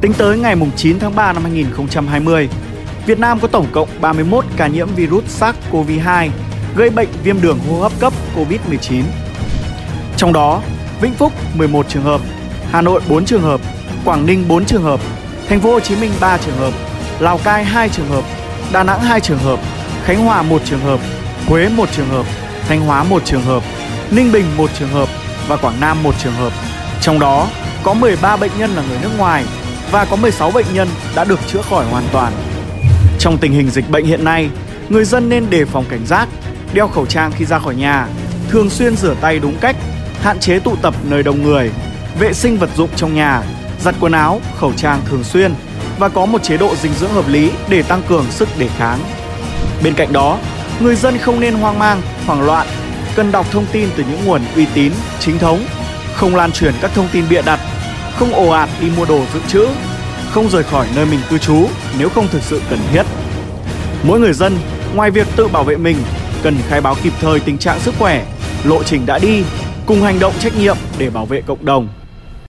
Tính tới ngày 9 tháng 3 năm 2020, Việt Nam có tổng cộng 31 ca nhiễm virus SARS-CoV-2 gây bệnh viêm đường hô hấp cấp COVID-19. Trong đó, Vĩnh Phúc 11 trường hợp, Hà Nội 4 trường hợp, Quảng Ninh 4 trường hợp, Thành phố Hồ Chí Minh 3 trường hợp, Lào Cai 2 trường hợp, Đà Nẵng 2 trường hợp, Khánh Hòa 1 trường hợp, Huế 1 trường hợp, Thanh Hóa 1 trường hợp, Ninh Bình 1 trường hợp và Quảng Nam 1 trường hợp. Trong đó có 13 bệnh nhân là người nước ngoài và có 16 bệnh nhân đã được chữa khỏi hoàn toàn. Trong tình hình dịch bệnh hiện nay, người dân nên đề phòng cảnh giác, đeo khẩu trang khi ra khỏi nhà, thường xuyên rửa tay đúng cách, hạn chế tụ tập nơi đông người, vệ sinh vật dụng trong nhà, giặt quần áo, khẩu trang thường xuyên và có một chế độ dinh dưỡng hợp lý để tăng cường sức đề kháng. Bên cạnh đó, người dân không nên hoang mang, hoảng loạn, cần đọc thông tin từ những nguồn uy tín, chính thống, không lan truyền các thông tin bịa đặt, không ồ ạt đi mua đồ dự trữ, không rời khỏi nơi mình cư trú nếu không thực sự cần thiết. Mỗi người dân, ngoài việc tự bảo vệ mình, cần khai báo kịp thời tình trạng sức khỏe, lộ trình đã đi, cùng hành động trách nhiệm để bảo vệ cộng đồng.